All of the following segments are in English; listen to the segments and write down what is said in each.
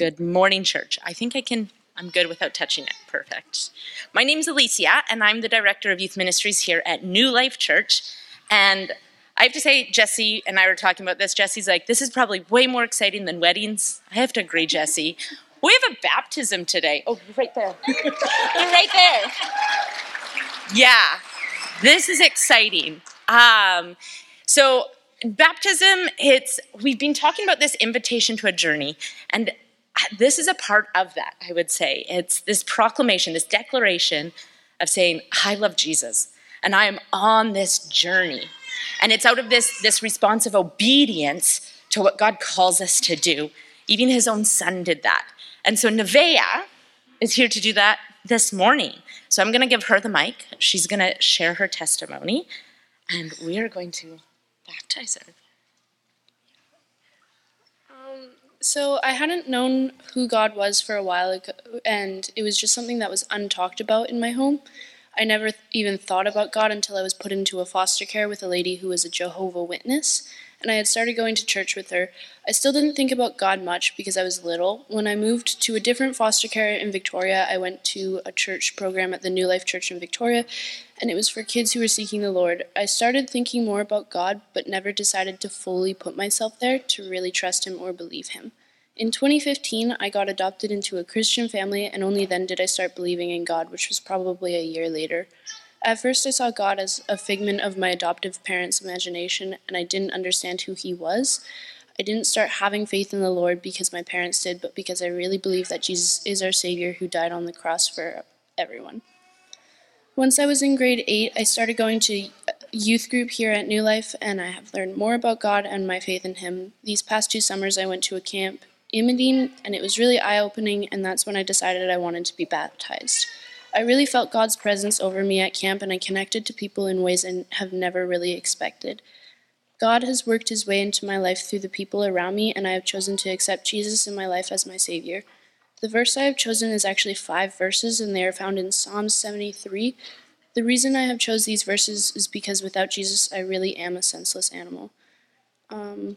Good morning, church. I think I can, I'm good without touching it. Perfect. My name's Alicia, and I'm the director of youth ministries here at New Life Church. And I have to say, Jesse and I were talking about this. Jesse's like, this is probably way more exciting than weddings. I have to agree, Jesse. We have a baptism today. Oh, you're right there. you're right there. Yeah, this is exciting. Um, so baptism, it's we've been talking about this invitation to a journey, and this is a part of that, I would say. It's this proclamation, this declaration of saying, I love Jesus and I am on this journey. And it's out of this, this response of obedience to what God calls us to do. Even his own son did that. And so Nevaeh is here to do that this morning. So I'm going to give her the mic. She's going to share her testimony, and we are going to baptize her. So I hadn't known who God was for a while ago, and it was just something that was untalked about in my home. I never th- even thought about God until I was put into a foster care with a lady who was a Jehovah Witness, and I had started going to church with her. I still didn't think about God much because I was little. When I moved to a different foster care in Victoria, I went to a church program at the New Life Church in Victoria, and it was for kids who were seeking the Lord. I started thinking more about God, but never decided to fully put myself there to really trust Him or believe Him. In 2015, I got adopted into a Christian family, and only then did I start believing in God, which was probably a year later. At first, I saw God as a figment of my adoptive parents' imagination, and I didn't understand who He was. I didn't start having faith in the Lord because my parents did, but because I really believe that Jesus is our Savior who died on the cross for everyone. Once I was in grade 8, I started going to youth group here at New Life, and I have learned more about God and my faith in Him. These past two summers, I went to a camp Imadene, and it was really eye opening, and that's when I decided I wanted to be baptized. I really felt God's presence over me at camp, and I connected to people in ways I have never really expected. God has worked his way into my life through the people around me, and I have chosen to accept Jesus in my life as my Savior. The verse I have chosen is actually five verses, and they are found in Psalm 73. The reason I have chose these verses is because without Jesus, I really am a senseless animal. Um,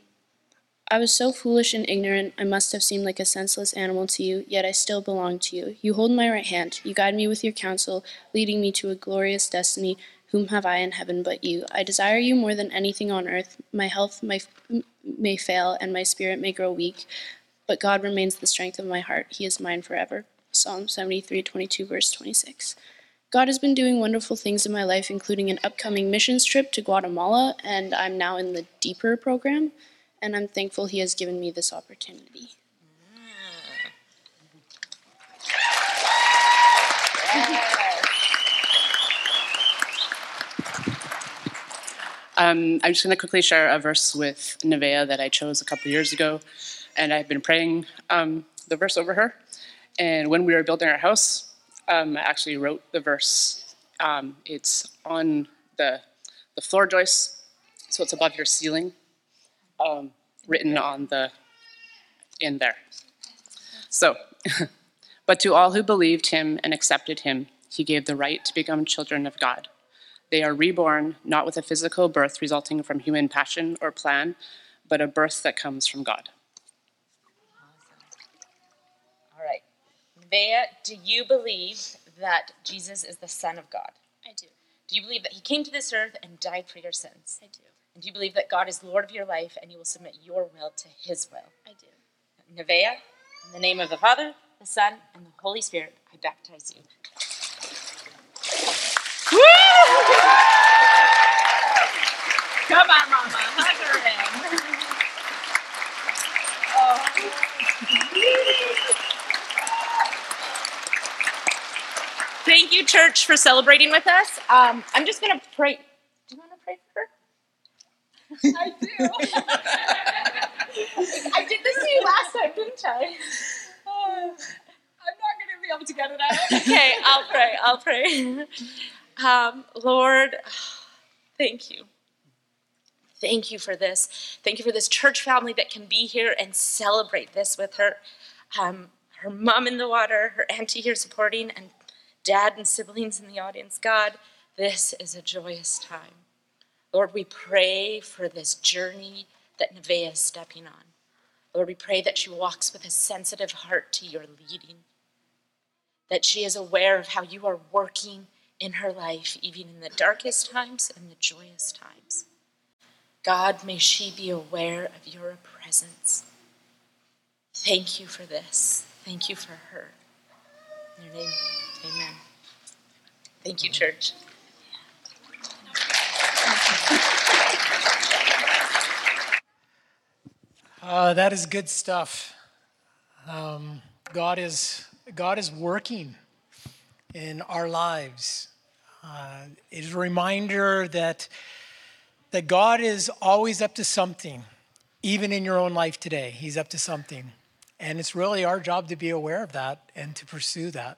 I was so foolish and ignorant, I must have seemed like a senseless animal to you, yet I still belong to you. You hold my right hand, you guide me with your counsel, leading me to a glorious destiny. Whom have I in heaven but you? I desire you more than anything on earth. My health may, may fail, and my spirit may grow weak, but God remains the strength of my heart. He is mine forever. Psalm 73, 22, verse 26. God has been doing wonderful things in my life, including an upcoming missions trip to Guatemala, and I'm now in the Deeper program and I'm thankful He has given me this opportunity. Um, I'm just going to quickly share a verse with Nevaeh that I chose a couple years ago, and I've been praying um, the verse over her. And when we were building our house, um, I actually wrote the verse. Um, it's on the the floor joist, so it's above your ceiling. Um, written on the in there. So, but to all who believed him and accepted him, he gave the right to become children of God. They are reborn not with a physical birth resulting from human passion or plan, but a birth that comes from God. All right. Bea, do you believe that Jesus is the Son of God? I do. Do you believe that he came to this earth and died for your sins? I do. And do you believe that God is Lord of your life and you will submit your will to his will? I do. Nevaeh, in the name of the Father, the Son, and the Holy Spirit, I baptize you. Woo! Come on, Mama, hug. Oh. Thank you, church, for celebrating with us. Um, I'm just going to pray. Do you want to pray for her? I do. I did this to you last time, didn't I? Oh, I'm not going to be able to get it out. okay, I'll pray. I'll pray. Um, Lord, thank you. Thank you for this. Thank you for this church family that can be here and celebrate this with her. Um, her mom in the water, her auntie here supporting, and dad and siblings in the audience. God, this is a joyous time. Lord, we pray for this journey that Nevaeh is stepping on. Lord, we pray that she walks with a sensitive heart to your leading, that she is aware of how you are working in her life, even in the darkest times and the joyous times. God, may she be aware of your presence. Thank you for this. Thank you for her. In your name, amen. Thank you, church. Uh, that is good stuff. Um, God is God is working in our lives. Uh, it is a reminder that that God is always up to something, even in your own life today. He's up to something, and it's really our job to be aware of that and to pursue that.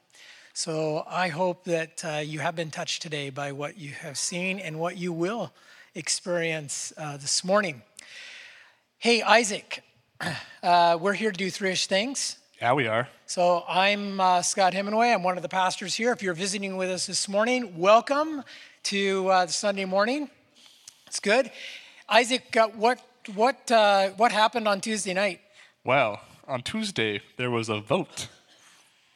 So I hope that uh, you have been touched today by what you have seen and what you will experience uh, this morning. Hey, Isaac, uh, we're here to do three-ish things. Yeah, we are. So I'm uh, Scott Hemingway. I'm one of the pastors here. If you're visiting with us this morning, welcome to uh, Sunday morning. It's good. Isaac, uh, what what uh, what happened on Tuesday night? Well, on Tuesday there was a vote.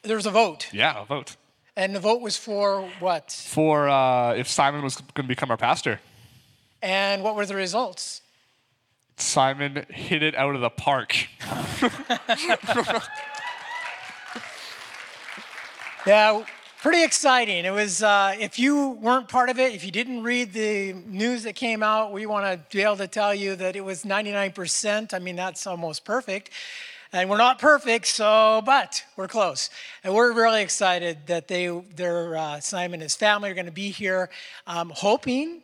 There was a vote, Yeah, a vote and the vote was for what? for uh, if Simon was going to become our pastor. And what were the results? Simon hit it out of the park. Yeah, pretty exciting. It was, uh, if you weren't part of it, if you didn't read the news that came out, we want to be able to tell you that it was 99%. I mean, that's almost perfect. And we're not perfect, so, but we're close. And we're really excited that they, their, uh, Simon and his family are going to be here, um, hoping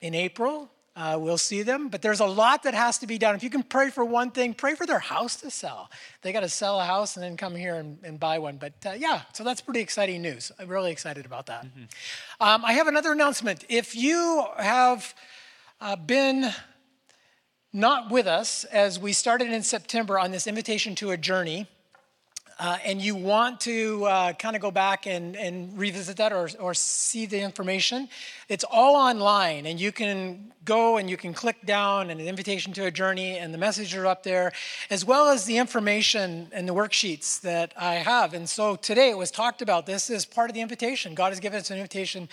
in April uh, we'll see them. But there's a lot that has to be done. If you can pray for one thing, pray for their house to sell. They got to sell a house and then come here and, and buy one. But uh, yeah, so that's pretty exciting news. I'm really excited about that. Um, I have another announcement. If you have uh, been not with us as we started in September on this invitation to a journey, uh, and you want to uh, kind of go back and, and revisit that or, or see the information, it's all online and you can go and you can click down and an invitation to a journey and the messages are up there, as well as the information and the worksheets that I have. And so today it was talked about. This is part of the invitation. God has given us an invitation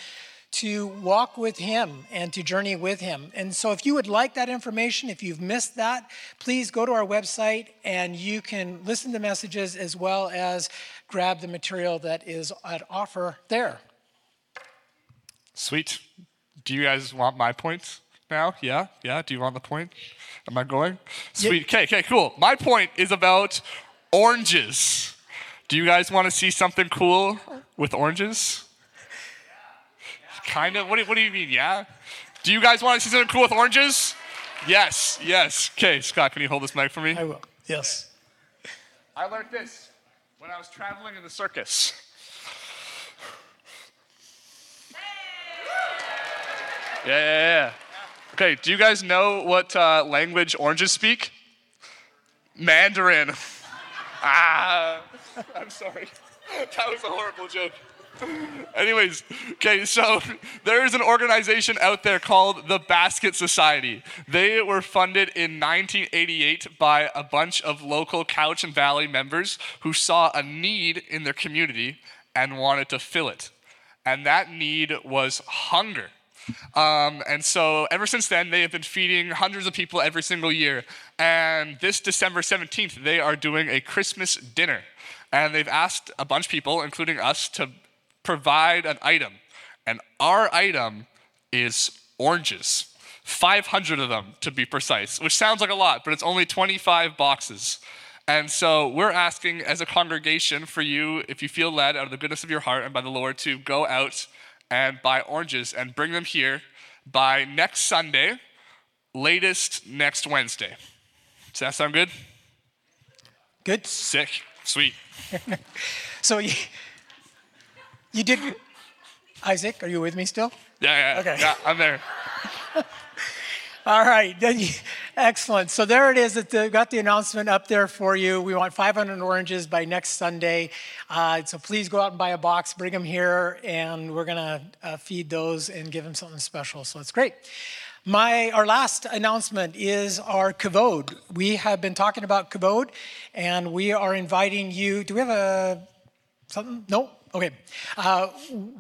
to walk with Him and to journey with Him. And so, if you would like that information, if you've missed that, please go to our website and you can listen to messages as well as grab the material that is at offer there. Sweet. Do you guys want my point now? Yeah? Yeah? Do you want the point? Am I going? Sweet. Okay, okay, cool. My point is about oranges. Do you guys want to see something cool with oranges? Kind of. What do, what do you mean, yeah? Do you guys want to see something cool with oranges? Yes, yes. Okay, Scott, can you hold this mic for me? I will. Yes. I learned this when I was traveling in the circus. Yeah, yeah, yeah. Okay, do you guys know what uh, language oranges speak? Mandarin. ah, I'm sorry. That was a horrible joke. Anyways, okay, so there's an organization out there called the Basket Society. They were funded in 1988 by a bunch of local Cowichan Valley members who saw a need in their community and wanted to fill it. And that need was hunger. Um, and so ever since then, they have been feeding hundreds of people every single year. And this December 17th, they are doing a Christmas dinner. And they've asked a bunch of people, including us, to provide an item. And our item is oranges. 500 of them, to be precise, which sounds like a lot, but it's only 25 boxes. And so we're asking as a congregation for you, if you feel led out of the goodness of your heart and by the Lord, to go out and buy oranges and bring them here by next Sunday, latest next Wednesday. Does that sound good? Good. Sick. Sweet. So you, did. Isaac, are you with me still? Yeah, yeah. Okay. Yeah, I'm there. All right, then you- excellent. So there it is. It got the announcement up there for you. We want 500 oranges by next Sunday. Uh, so please go out and buy a box, bring them here, and we're gonna uh, feed those and give them something special. So it's great. My our last announcement is our kavod. We have been talking about kavod, and we are inviting you. Do we have a something? No. Okay. Uh,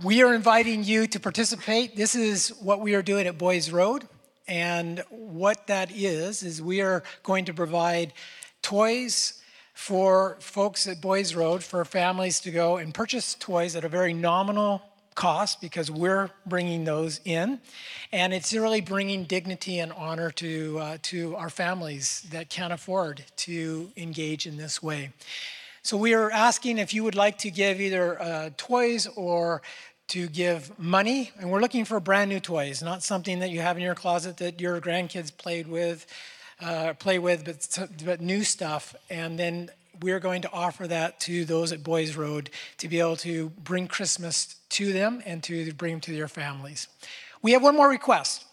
we are inviting you to participate. This is what we are doing at Boys Road, and what that is is we are going to provide toys for folks at Boys Road for families to go and purchase toys at a very nominal cost because we're bringing those in. And it's really bringing dignity and honor to, uh, to our families that can't afford to engage in this way. So we are asking if you would like to give either uh, toys or to give money. And we're looking for brand new toys, not something that you have in your closet that your grandkids played with. Uh, play with, but, but new stuff. And then we're going to offer that to those at Boys Road to be able to bring Christmas to them and to bring them to their families. We have one more request,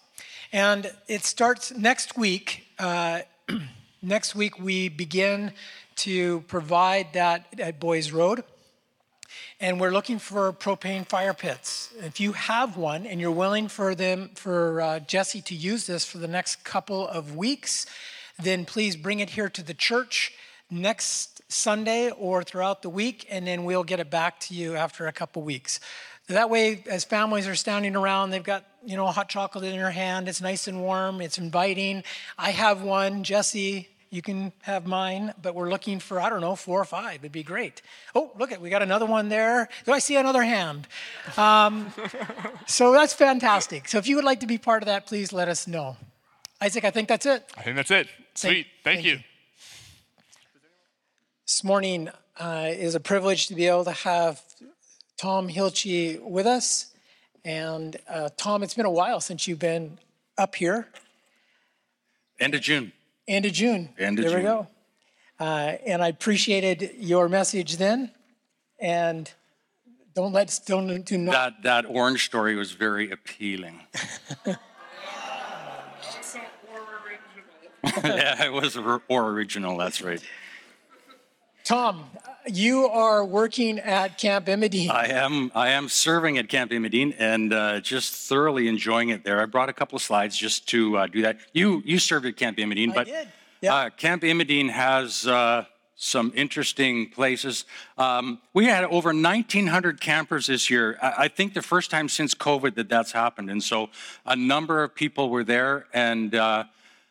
and it starts next week. Uh, next week, we begin to provide that at Boys Road. And we're looking for propane fire pits. If you have one and you're willing for them, for uh, Jesse to use this for the next couple of weeks, then please bring it here to the church next Sunday or throughout the week, and then we'll get it back to you after a couple weeks. That way, as families are standing around, they've got you know hot chocolate in their hand. It's nice and warm. It's inviting. I have one. Jesse, you can have mine, but we're looking for I don't know four or five. It'd be great. Oh, look at we got another one there. Do I see another hand? Um, so that's fantastic. So if you would like to be part of that, please let us know. Isaac, I think that's it. I think that's it. Sweet. Thank, thank you. you. This morning uh, is a privilege to be able to have Tom Hilchey with us. And uh, Tom, it's been a while since you've been up here. End of June. End of June. End of there we go. Uh, and I appreciated your message then. And don't let don't do not. That that orange story was very appealing. yeah, it was or or original. That's right. Tom, you are working at Camp Imadene. I am I am serving at Camp Imadene and uh, just thoroughly enjoying it there. I brought a couple of slides just to uh, do that. You you served at Camp Imadene, I but did. Yeah. uh, Camp Imadene has uh, some interesting places. Um, we had over 1,900 campers this year. I, I think the first time since COVID that that's happened, and so a number of people were there and.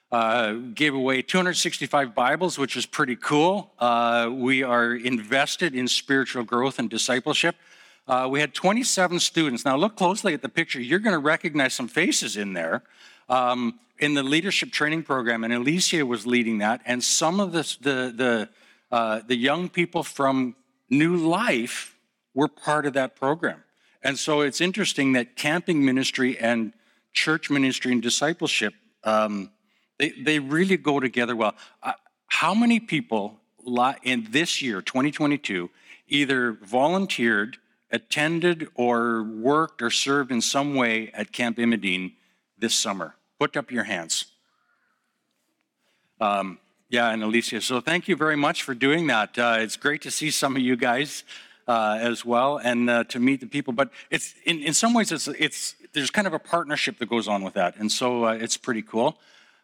Uh, gave away 265 Bibles, which is pretty cool. Uh, we are invested in spiritual growth and discipleship. Uh, we had 27 students. Now, look closely at the picture. You're going to recognize some faces in there. Um, in the leadership training program, and Alicia was leading that, and some of the the the, uh, the young people from New Life were part of that program. And so it's interesting that camping ministry and church ministry and discipleship um, they, they really go together well. Uh, how many people in this year, 2022, either volunteered, attended, or worked or served in some way at Camp Imadene this summer? Put up your hands. Um, yeah, and Alicia. So thank you very much for doing that. Uh, it's great to see some of you guys uh, as well, and uh, to meet the people. But it's in, in some ways it's it's there's kind of a partnership that goes on with that, and so uh, it's pretty cool.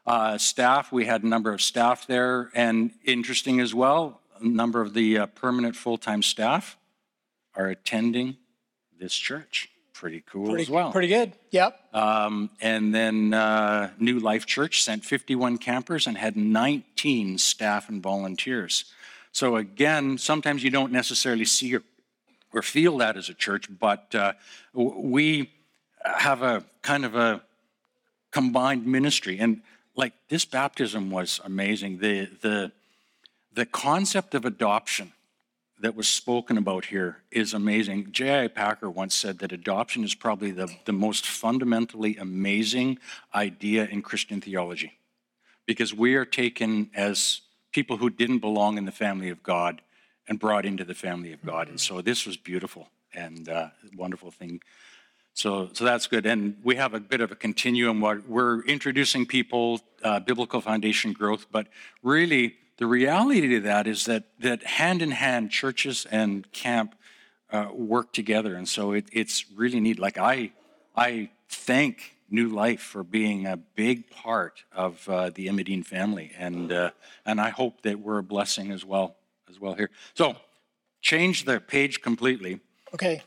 Uh, staff, we had a number of staff there, and interesting as well, a number of the uh, permanent full-time staff are attending this church. Pretty cool pretty, as well. Pretty good. Yep. Um, and then uh, New Life Church sent 51 campers and had 19 staff and volunteers. So again, sometimes you don't necessarily see or, or feel that as a church, but uh, we have a kind of a combined ministry. And like this baptism was amazing. The the the concept of adoption that was spoken about here is amazing. J.I. Packer once said that adoption is probably the, the most fundamentally amazing idea in Christian theology because we are taken as people who didn't belong in the family of God and brought into the family of God. And so this was beautiful and uh, wonderful thing. So, so that's good. And we have a bit of a continuum. Where we're introducing people uh, biblical foundation growth, but really the reality to that is that that hand in hand, churches and camp uh, work together, and so it, it's really neat. Like I, I thank New Life for being a big part of uh, the Imadene family, and uh, and I hope that we're a blessing as well as well here. So, change the page completely. Okay.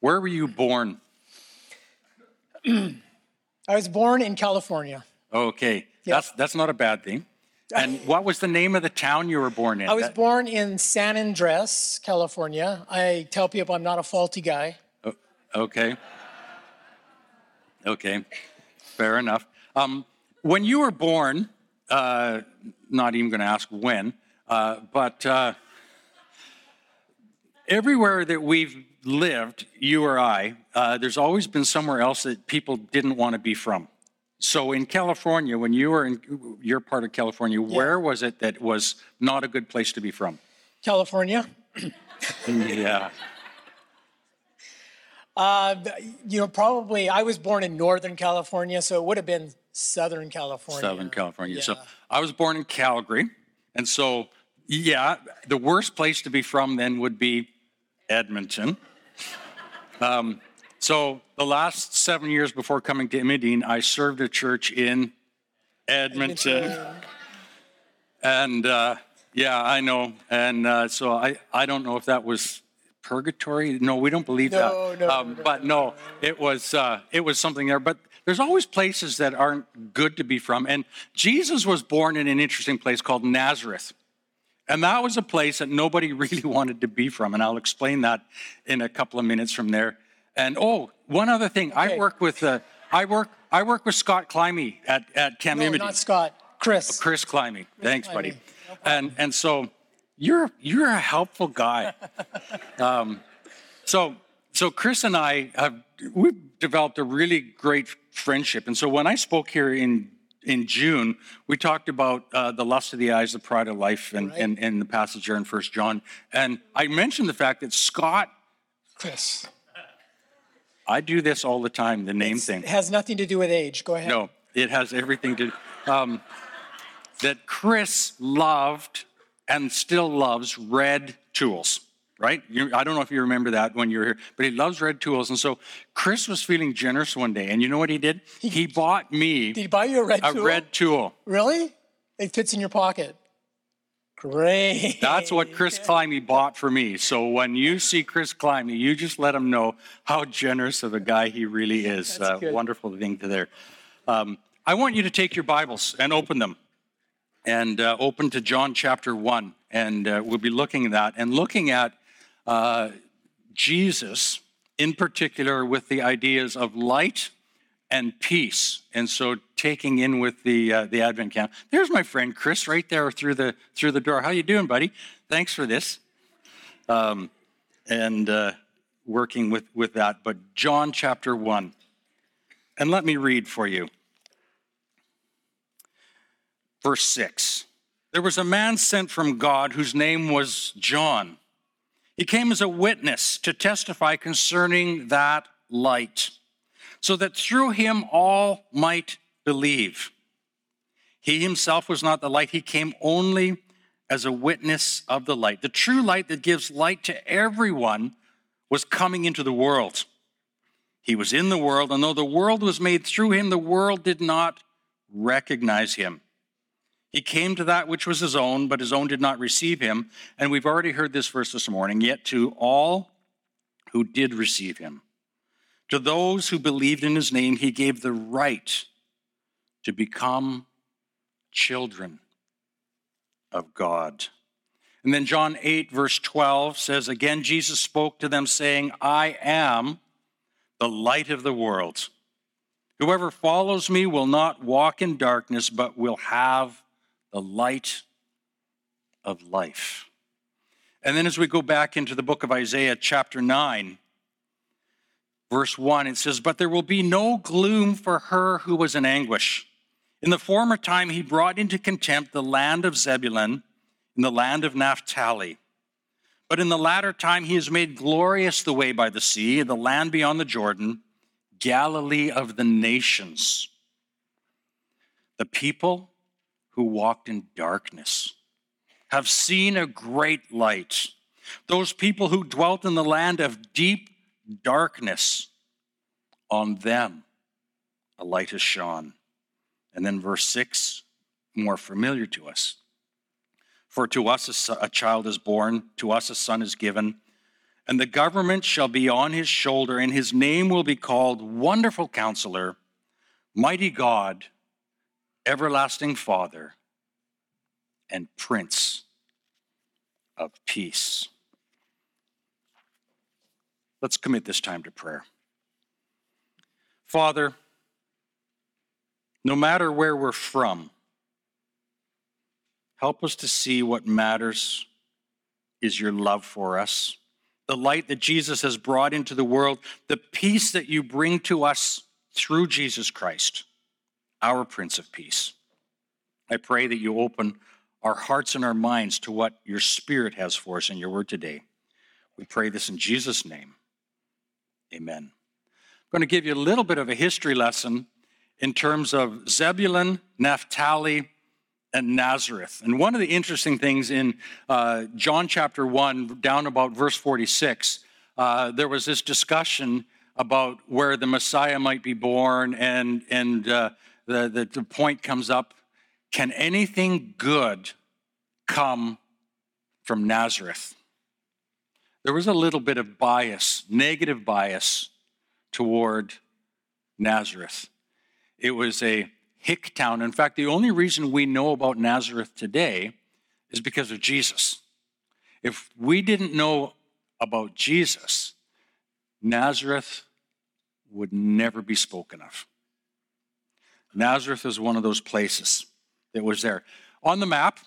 Where were you born? I was born in California. Okay, Yeah. that's that's not a bad thing. And what was the name of the town you were born in? I was That- born in San Andreas, California. I tell people I'm not a faulty guy. Okay. Okay. Fair enough. Um, when you were born, uh, not even going to ask when, uh, but uh, everywhere that we've lived, you or I, uh, there's always been somewhere else that people didn't want to be from. So in California, when you were in your part of California, where was it that was not a good place to be from? California. Yeah. Uh, you know, probably I was born in Northern California, so it would have been Southern California. Southern California. So I was born in Calgary. And so, yeah, the worst place to be from then would be Edmonton. Um, so the last seven years before coming to Imadene, I served a church in Edmonton. And uh, yeah, I know. And uh, so I, I don't know if that was purgatory. No, we don't believe No, that. no, um, no, but no, it was uh, it was something there. But there's always places that aren't good to be from. And Jesus was born in an interesting place called Nazareth. And that was a place that nobody really wanted to be from. And I'll explain that in a couple of minutes from there. And oh, one other thing. I work with uh, I work I work with Scott Climby at, at Cam No, Imity. not Scott. Chris. Chris Climby. Thanks, buddy. Climby. and and so you're you're a helpful guy. um, so so Chris and I have we've developed a really great friendship. And so when I spoke here in in June, we talked about uh, the lust of the eyes, the pride of life, and, and, and the passage there in First John. And I mentioned the fact that Scott, Chris. I do this all the time, the name thing. It has nothing to do with age. Go ahead. No, it has everything to um, that Chris loved and still loves red tools, right? You, I don't know if you remember that when you were here, but he loves red tools. And so Chris was feeling generous one day, and you know what he did? He bought me Did he buy you a red a tool? red tool. Really? It fits in your pocket. Great. That's what Chris Climby bought for me. So when you see Chris Climby, you just let him know how generous of a guy he really is. That's Uh, good. wonderful thing to there. Um, I want you to take your Bibles and open them and uh, open to John chapter 1. And uh, we'll be looking at that and looking at uh, Jesus in particular with the ideas of light and peace. And so taking in with the uh, the Advent count. There's my friend Chris right there through the through the door. How you doing, buddy? Thanks for this. Um, and uh, working with with that. But John chapter one, and let me read for you. Verse six. There was a man sent from God whose name was John. He came as a witness to testify concerning that light so that through him all might believe. He himself was not the light, he came only as a witness of the light. The true light that gives light to everyone was coming into the world. He was in the world, and though the world was made through him, the world did not recognize him. He came to that which was his own, but his own did not receive him. And we've already heard this verse this morning. Yet to all who did receive him, to those who believed in his name, he gave the right to become children of God. And then John 8, verse 12 says, Again, Jesus spoke to them, saying, I am the light of the world. Whoever follows me will not walk in darkness, but will have the light of life. And then as we go back into the book of Isaiah, chapter 9, verse 1, it says, But there will be no gloom for her who was in anguish. In the former time, he brought into contempt the land of Zebulun and the land of Naphtali. But in the latter time, he has made glorious the way by the sea, the land beyond the Jordan, Galilee of the nations. The people who walked in darkness have seen a great light. Those people who dwelt in the land of deep darkness, on them a light has shone. And then verse 6, more familiar to us. For to us a, a child is born, to us a son is given, and the government shall be on his shoulder, and his name will be called Wonderful Counselor, Mighty God, Everlasting Father, and Prince of Peace. Let's commit this time to prayer. Father, no matter where we're from, help us to see what matters is your love for us, the light that Jesus has brought into the world, the peace that you bring to us through Jesus Christ, our Prince of Peace. I pray that you open our hearts and our minds to what your Spirit has for us in your word today. We pray this in Jesus' name. Amen. I'm going to give you a little bit of a history lesson in terms of Zebulun, Naphtali, and Nazareth. And one of the interesting things in uh, John chapter 1, down about verse 46, uh, there was this discussion about where the Messiah might be born, and, and uh, the, the, the point comes up can anything good come from Nazareth? There was a little bit of bias, negative bias toward Nazareth. It was a hick town. In fact, the only reason we know about Nazareth today is because of Jesus. If we didn't know about Jesus, Nazareth would never be spoken of. Nazareth is one of those places that was there. On the map,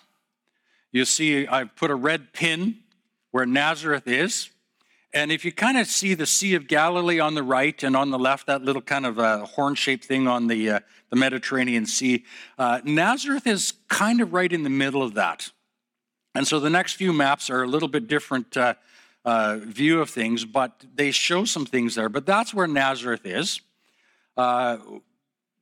you see I've put a red pin where Nazareth is. And if you kind of see the Sea of Galilee on the right and on the left, that little kind of uh, horn shaped thing on the, uh, the Mediterranean Sea, uh, Nazareth is kind of right in the middle of that. And so the next few maps are a little bit different uh, uh, view of things, but they show some things there. But that's where Nazareth is.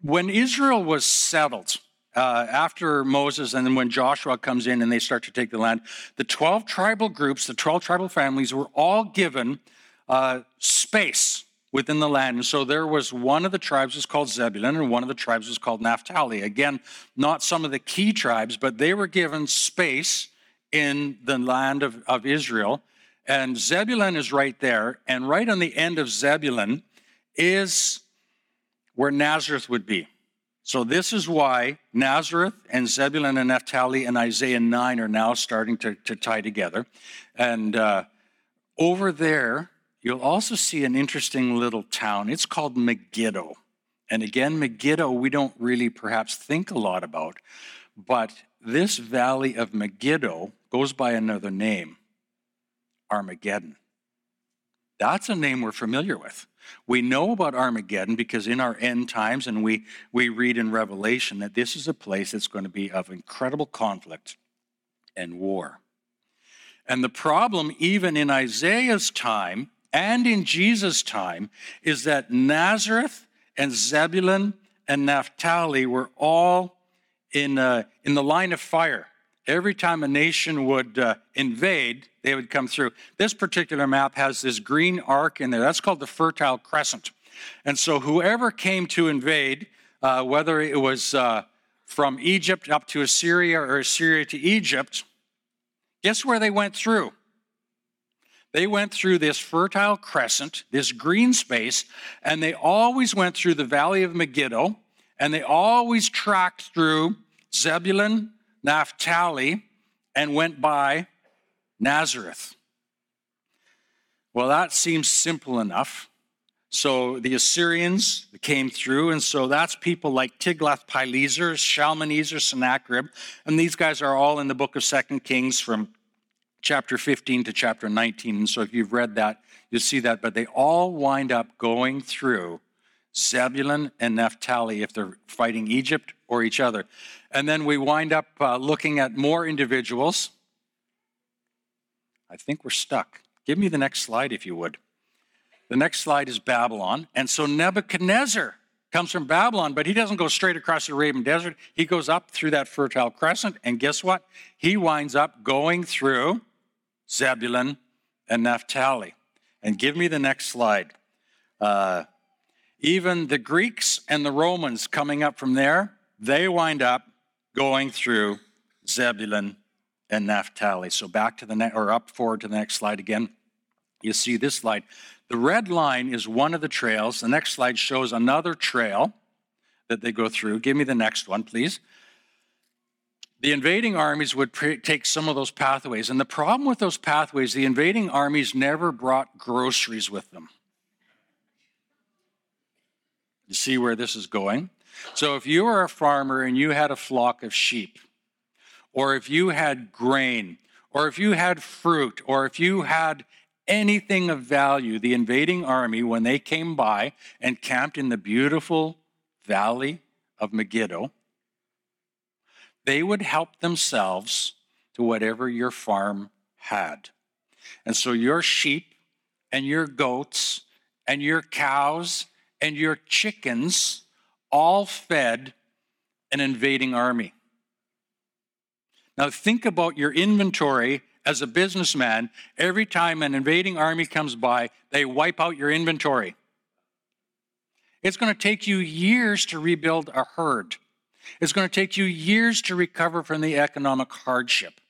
When Israel was settled, uh, after Moses and then when Joshua comes in and they start to take the land, the 12 tribal groups, the 12 tribal families were all given uh, space within the land. And so there was one of the tribes was called Zebulun and one of the tribes was called Naphtali. Again, not some of the key tribes, but they were given space in the land of, of Israel. And Zebulun is right there. And right on the end of Zebulun is where Nazareth would be. So, this is why Nazareth and Zebulun and Naphtali and Isaiah 9 are now starting to, to tie together. And uh, over there, you'll also see an interesting little town. It's called Megiddo. And again, Megiddo, we don't really perhaps think a lot about, but this valley of Megiddo goes by another name Armageddon. That's a name we're familiar with. We know about Armageddon because in our end times, and we, we read in Revelation that this is a place that's going to be of incredible conflict and war. And the problem, even in Isaiah's time and in Jesus' time, is that Nazareth and Zebulun and Naphtali were all in, uh, in the line of fire. Every time a nation would uh, invade, they would come through. This particular map has this green arc in there. That's called the Fertile Crescent. And so whoever came to invade, uh, whether it was uh, from Egypt up to Assyria or Assyria to Egypt, guess where they went through? They went through this fertile crescent, this green space, and they always went through the valley of Megiddo, and they always tracked through Zebulun, Naphtali, and went by Nazareth. Well, that seems simple enough. So the Assyrians came through, and so that's people like Tiglath-Pileser, Shalmaneser, Sennacherib, and these guys are all in the book of Second Kings from chapter 15 to chapter 19. And so if you've read that, you'll see that. But they all wind up going through Zebulun and Naphtali if they're fighting Egypt or each other. And then we wind up uh, looking at more individuals. I think we're stuck. Give me the next slide, if you would. The next slide is Babylon. And so Nebuchadnezzar comes from Babylon, but he doesn't go straight across the Arabian desert. He goes up through that Fertile Crescent. And guess what? He winds up going through Zebulun and Naphtali. And give me the next slide. Uh, even the Greeks and the Romans coming up from there, they wind up going through Zebulun and Naphtali. So back to the next, or up forward to the next slide again. You see this slide. The red line is one of the trails. The next slide shows another trail that they go through. Give me the next one, please. The invading armies would take some of those pathways. And the problem with those pathways, the invading armies never brought groceries with them. You see where this is going? So if you were a farmer and you had a flock of sheep, or if you had grain, or if you had fruit, or if you had anything of value, the invading army, when they came by and camped in the beautiful valley of Megiddo, they would help themselves to whatever your farm had. And so your sheep and your goats and your cows and your chickens all fed an invading army. Now think about your inventory as a businessman. Every time an invading army comes by, they wipe out your inventory. It's going to take you years to rebuild a herd. It's going to take you years to recover from the economic hardship.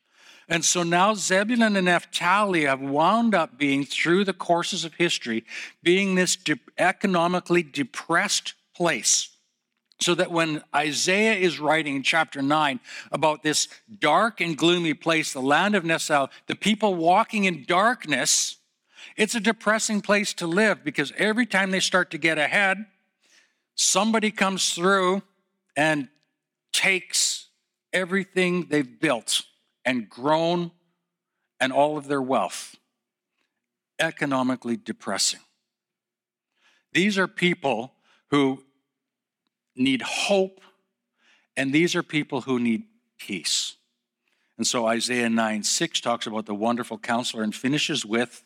And so now Zebulun and Naphtali have wound up being, through the courses of history, being this de- economically depressed place. So that when Isaiah is writing in chapter 9 about this dark and gloomy place, the land of Nesal, the people walking in darkness, it's a depressing place to live because every time they start to get ahead, somebody comes through and takes everything they've built and grown and all of their wealth. Economically depressing. These are people who need hope, and these are people who need peace. And so Isaiah 9 6 talks about the wonderful counselor and finishes with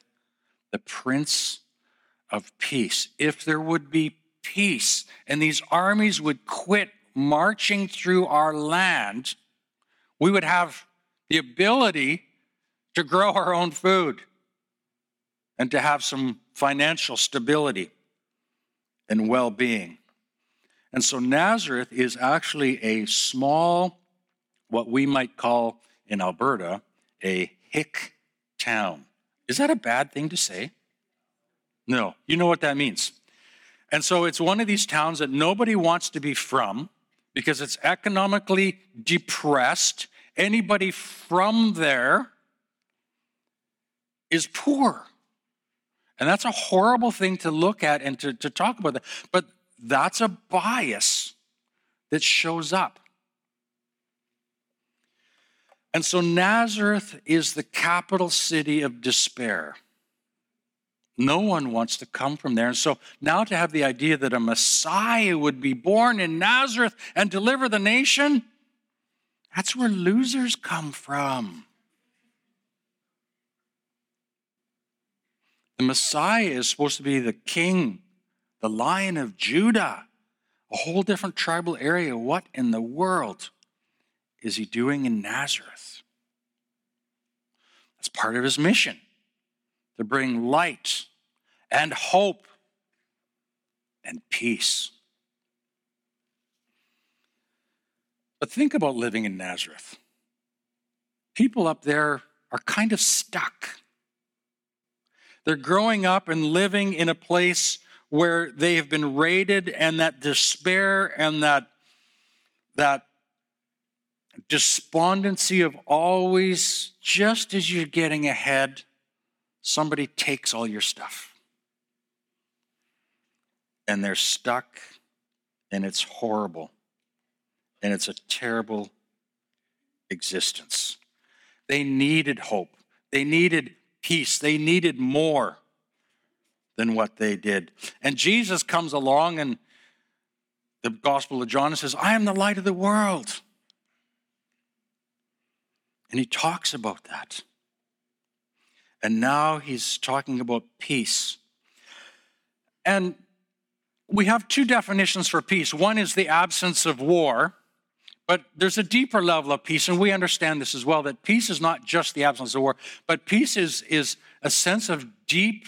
the Prince of Peace. If there would be peace and these armies would quit marching through our land, we would have the ability to grow our own food and to have some financial stability and well being. And so Nazareth is actually a small, what we might call in Alberta, a hick town. Is that a bad thing to say? No. You know what that means. And so it's one of these towns that nobody wants to be from because it's economically depressed. Anybody from there is poor. And that's a horrible thing to look at and to, to talk about. That. But that's a bias that shows up. And so Nazareth is the capital city of despair. No one wants to come from there. And so now to have the idea that a Messiah would be born in Nazareth and deliver the nation, that's where losers come from. The Messiah is supposed to be the king the lion of Judah, a whole different tribal area. What in the world is he doing in Nazareth? That's part of his mission to bring light and hope and peace. But think about living in Nazareth. People up there are kind of stuck. They're growing up and living in a place where they have been raided and that despair and that that despondency of always just as you're getting ahead somebody takes all your stuff and they're stuck and it's horrible and it's a terrible existence they needed hope they needed peace they needed more than what they did. And Jesus comes along and the Gospel of John says, I am the light of the world. And he talks about that. And now he's talking about peace. And we have two definitions for peace. One is the absence of war, but there's a deeper level of peace, and we understand this as well that peace is not just the absence of war, but peace is, is a sense of deep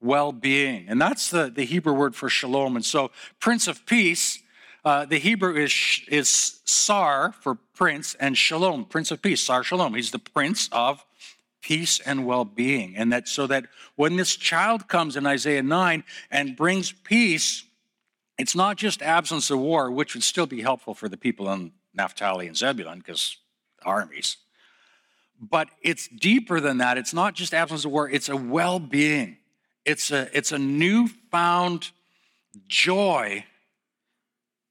well being. And that's the, the Hebrew word for shalom. And so, Prince of Peace, uh, the Hebrew is, is Sar for prince and shalom, Prince of Peace, Sar Shalom. He's the Prince of peace and well-being and that so that when this child comes in isaiah 9 and brings peace it's not just absence of war which would still be helpful for the people in naphtali and zebulun because armies. But it's deeper than that. It's not just absence of war it's a well-being. It's a it's a newfound joy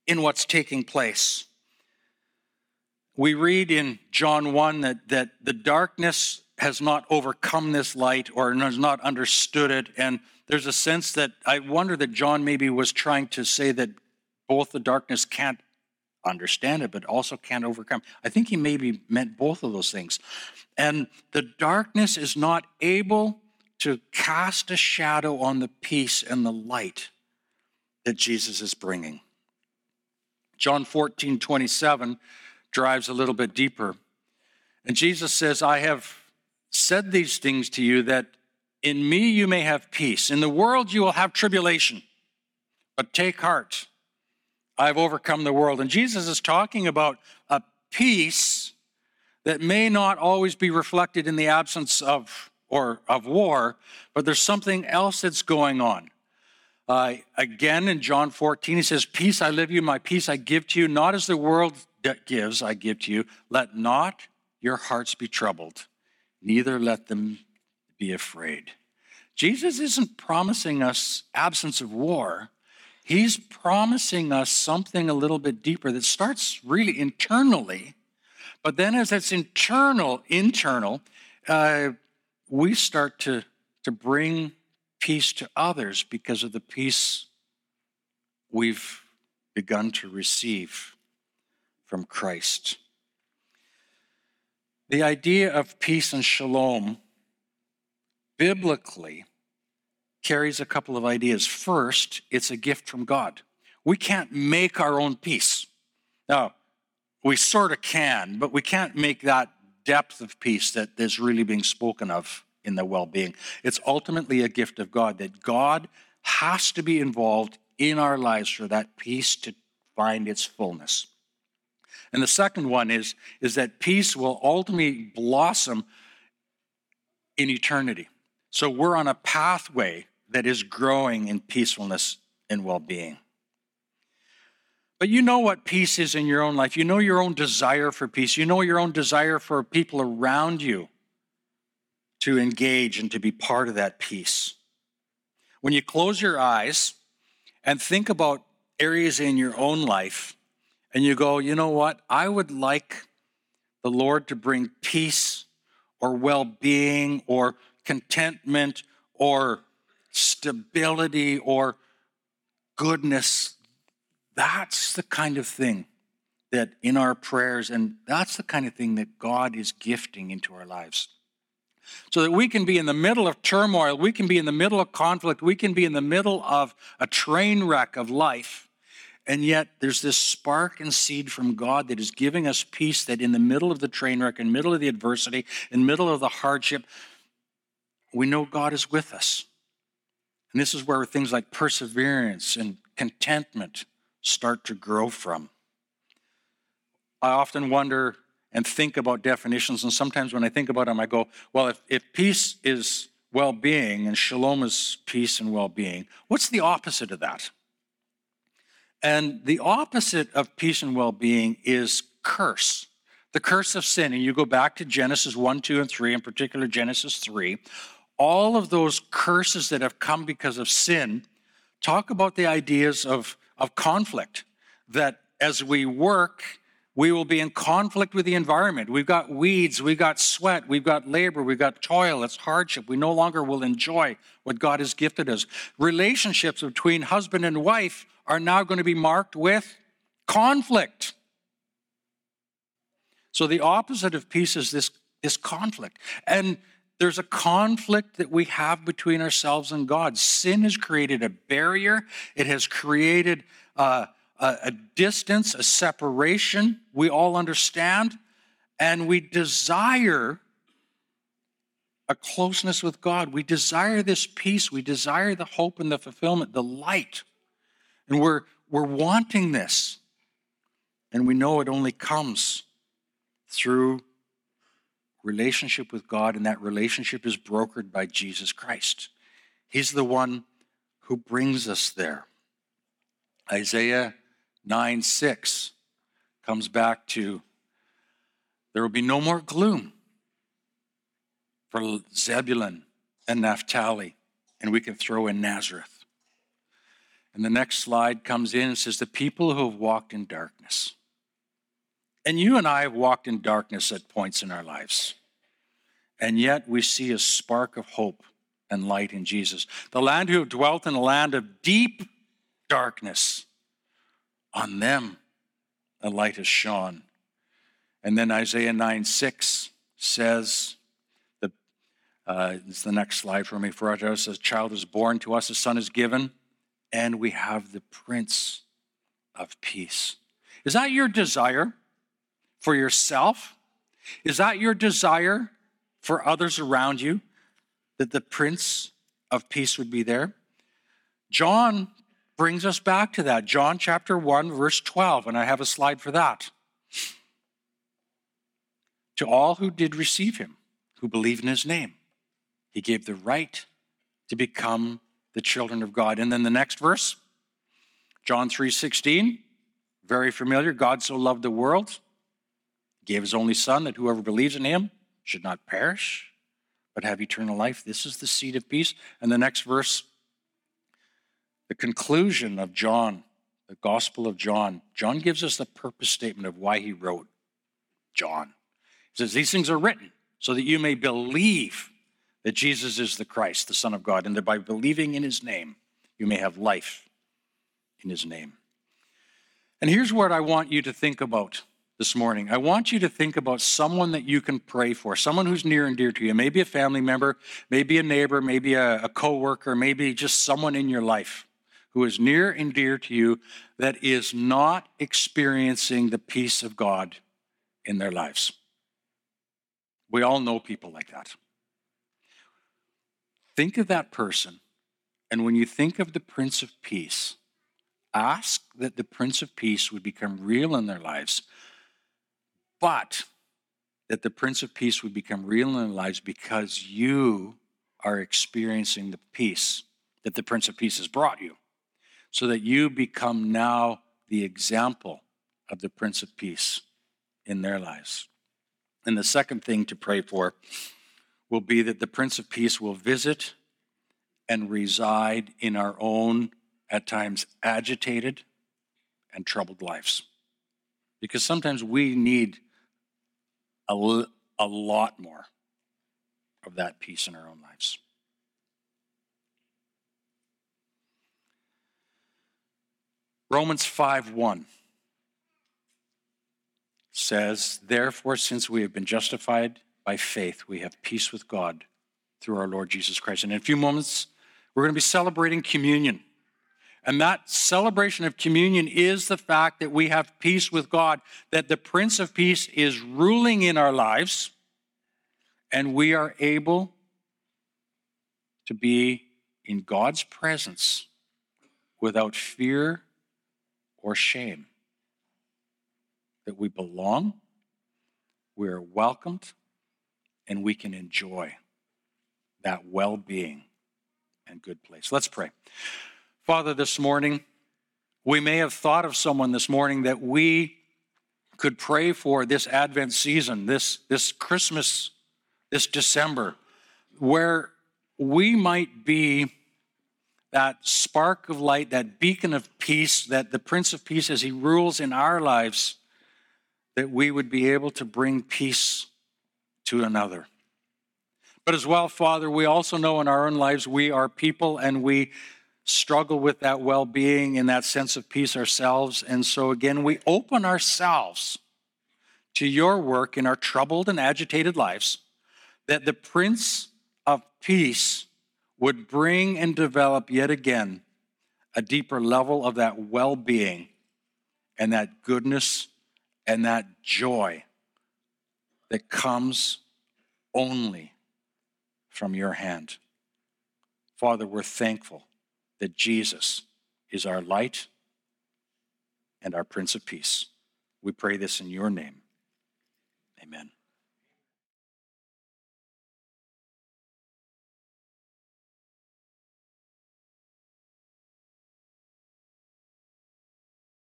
in what's taking place. We read in john 1 that that the darkness has not overcome this light or has not understood it. And there's a sense that I wonder that John maybe was trying to say that both the darkness can't understand it, but also can't overcome. I think he maybe meant both of those things. And the darkness is not able to cast a shadow on the peace and the light that Jesus is bringing. John 14, 27 drives a little bit deeper. And Jesus says, I have said these things to you that in me you may have peace. In the world you will have tribulation, but take heart. I've overcome the world. And Jesus is talking about a peace that may not always be reflected in the absence of or of war, but there's something else that's going on. Uh, again, in John 14, he says, Peace I live you, my peace I give to you, not as the world gives, I give to you. Let not your hearts be troubled, neither let them be afraid. Jesus isn't promising us absence of war. He's promising us something a little bit deeper that starts really internally, but then as it's internal, internal, uh, we start to, to bring peace to others because of the peace we've begun to receive from Christ. The idea of peace and shalom biblically carries a couple of ideas. First, it's a gift from God. We can't make our own peace. Now, we sort of can, but we can't make that depth of peace that is really being spoken of in the well being. It's ultimately a gift of God that God has to be involved in our lives for that peace to find its fullness. And the second one is, is that peace will ultimately blossom in eternity. So we're on a pathway that is growing in peacefulness and well being. But you know what peace is in your own life. You know your own desire for peace. You know your own desire for people around you to engage and to be part of that peace. When you close your eyes and think about areas in your own life and you go, you know what? I would like the Lord to bring peace or well being or contentment or stability or goodness. That's the kind of thing that in our prayers, and that's the kind of thing that God is gifting into our lives. So that we can be in the middle of turmoil, we can be in the middle of conflict, we can be in the middle of a train wreck of life and yet there's this spark and seed from God that is giving us peace that in the middle of the train wreck, in the middle of the adversity, in the middle of the hardship, we know God is with us. And this is where things like perseverance and contentment start to grow from. I often wonder and think about definitions, and sometimes when I think about them, I go, well, if, if peace is well being and shalom is peace and well being, what's the opposite of that? And the opposite of peace and well being is curse, the curse of sin. And you go back to Genesis 1, 2, and 3, in particular Genesis 3. All of those curses that have come because of sin talk about the ideas of, of conflict, that as we work, we will be in conflict with the environment. We've got weeds, we've got sweat, we've got labor, we've got toil, it's hardship. We no longer will enjoy what God has gifted us. Relationships between husband and wife are now going to be marked with conflict. So the opposite of peace is this, this conflict. And there's a conflict that we have between ourselves and God. Sin has created a barrier, it has created a, a, a distance, a separation. We all understand. And we desire a closeness with God. We desire this peace. We desire the hope and the fulfillment, the light. And we're, we're wanting this. And we know it only comes through relationship with God, and that relationship is brokered by Jesus Christ. He's the one who brings us there. Isaiah 9 6 comes back to there will be no more gloom for Zebulun and Naphtali, and we can throw in Nazareth. And the next slide comes in and says, The people who have walked in darkness. And you and I have walked in darkness at points in our lives. And yet we see a spark of hope and light in Jesus. The land who have dwelt in a land of deep darkness, on them a light has shone. And then Isaiah 9 6 says, the, uh, it's the next slide for me. For us a child is born, to us a son is given, and we have the Prince of Peace. Is that your desire for yourself? Is that your desire for others around you? That the Prince of Peace would be there? John brings us back to that. John chapter 1, verse 12, and I have a slide for that. To all who did receive him, who believed in his name, he gave the right to become the children of God. And then the next verse, John 3:16, very familiar. God so loved the world, gave his only son that whoever believes in him should not perish, but have eternal life. This is the seed of peace. And the next verse, the conclusion of John, the Gospel of John. John gives us the purpose statement of why he wrote John. He says, These things are written so that you may believe that Jesus is the Christ, the Son of God, and that by believing in his name, you may have life in his name. And here's what I want you to think about this morning. I want you to think about someone that you can pray for, someone who's near and dear to you, maybe a family member, maybe a neighbor, maybe a, a coworker, maybe just someone in your life who is near and dear to you that is not experiencing the peace of God in their lives. We all know people like that. Think of that person, and when you think of the Prince of Peace, ask that the Prince of Peace would become real in their lives, but that the Prince of Peace would become real in their lives because you are experiencing the peace that the Prince of Peace has brought you, so that you become now the example of the Prince of Peace in their lives. And the second thing to pray for will be that the Prince of Peace will visit and reside in our own, at times, agitated and troubled lives. Because sometimes we need a, a lot more of that peace in our own lives. Romans 5 1 says, Therefore, since we have been justified by faith, we have peace with God through our Lord Jesus Christ. And in a few moments, we're going to be celebrating communion. And that celebration of communion is the fact that we have peace with God, that the Prince of Peace is ruling in our lives, and we are able to be in God's presence without fear or shame that we belong, we are welcomed, and we can enjoy that well being and good place. Let's pray. Father, this morning, we may have thought of someone this morning that we could pray for this Advent season, this, this Christmas, this December, where we might be that spark of light, that beacon of peace, that the Prince of Peace, as he rules in our lives, that we would be able to bring peace to another. But as well, Father, we also know in our own lives we are people and we struggle with that well being and that sense of peace ourselves. And so, again, we open ourselves to your work in our troubled and agitated lives, that the Prince of Peace would bring and develop yet again a deeper level of that well being and that goodness and that joy that comes only from your hand. Father, we're thankful that Jesus is our light and our Prince of Peace. We pray this in your name.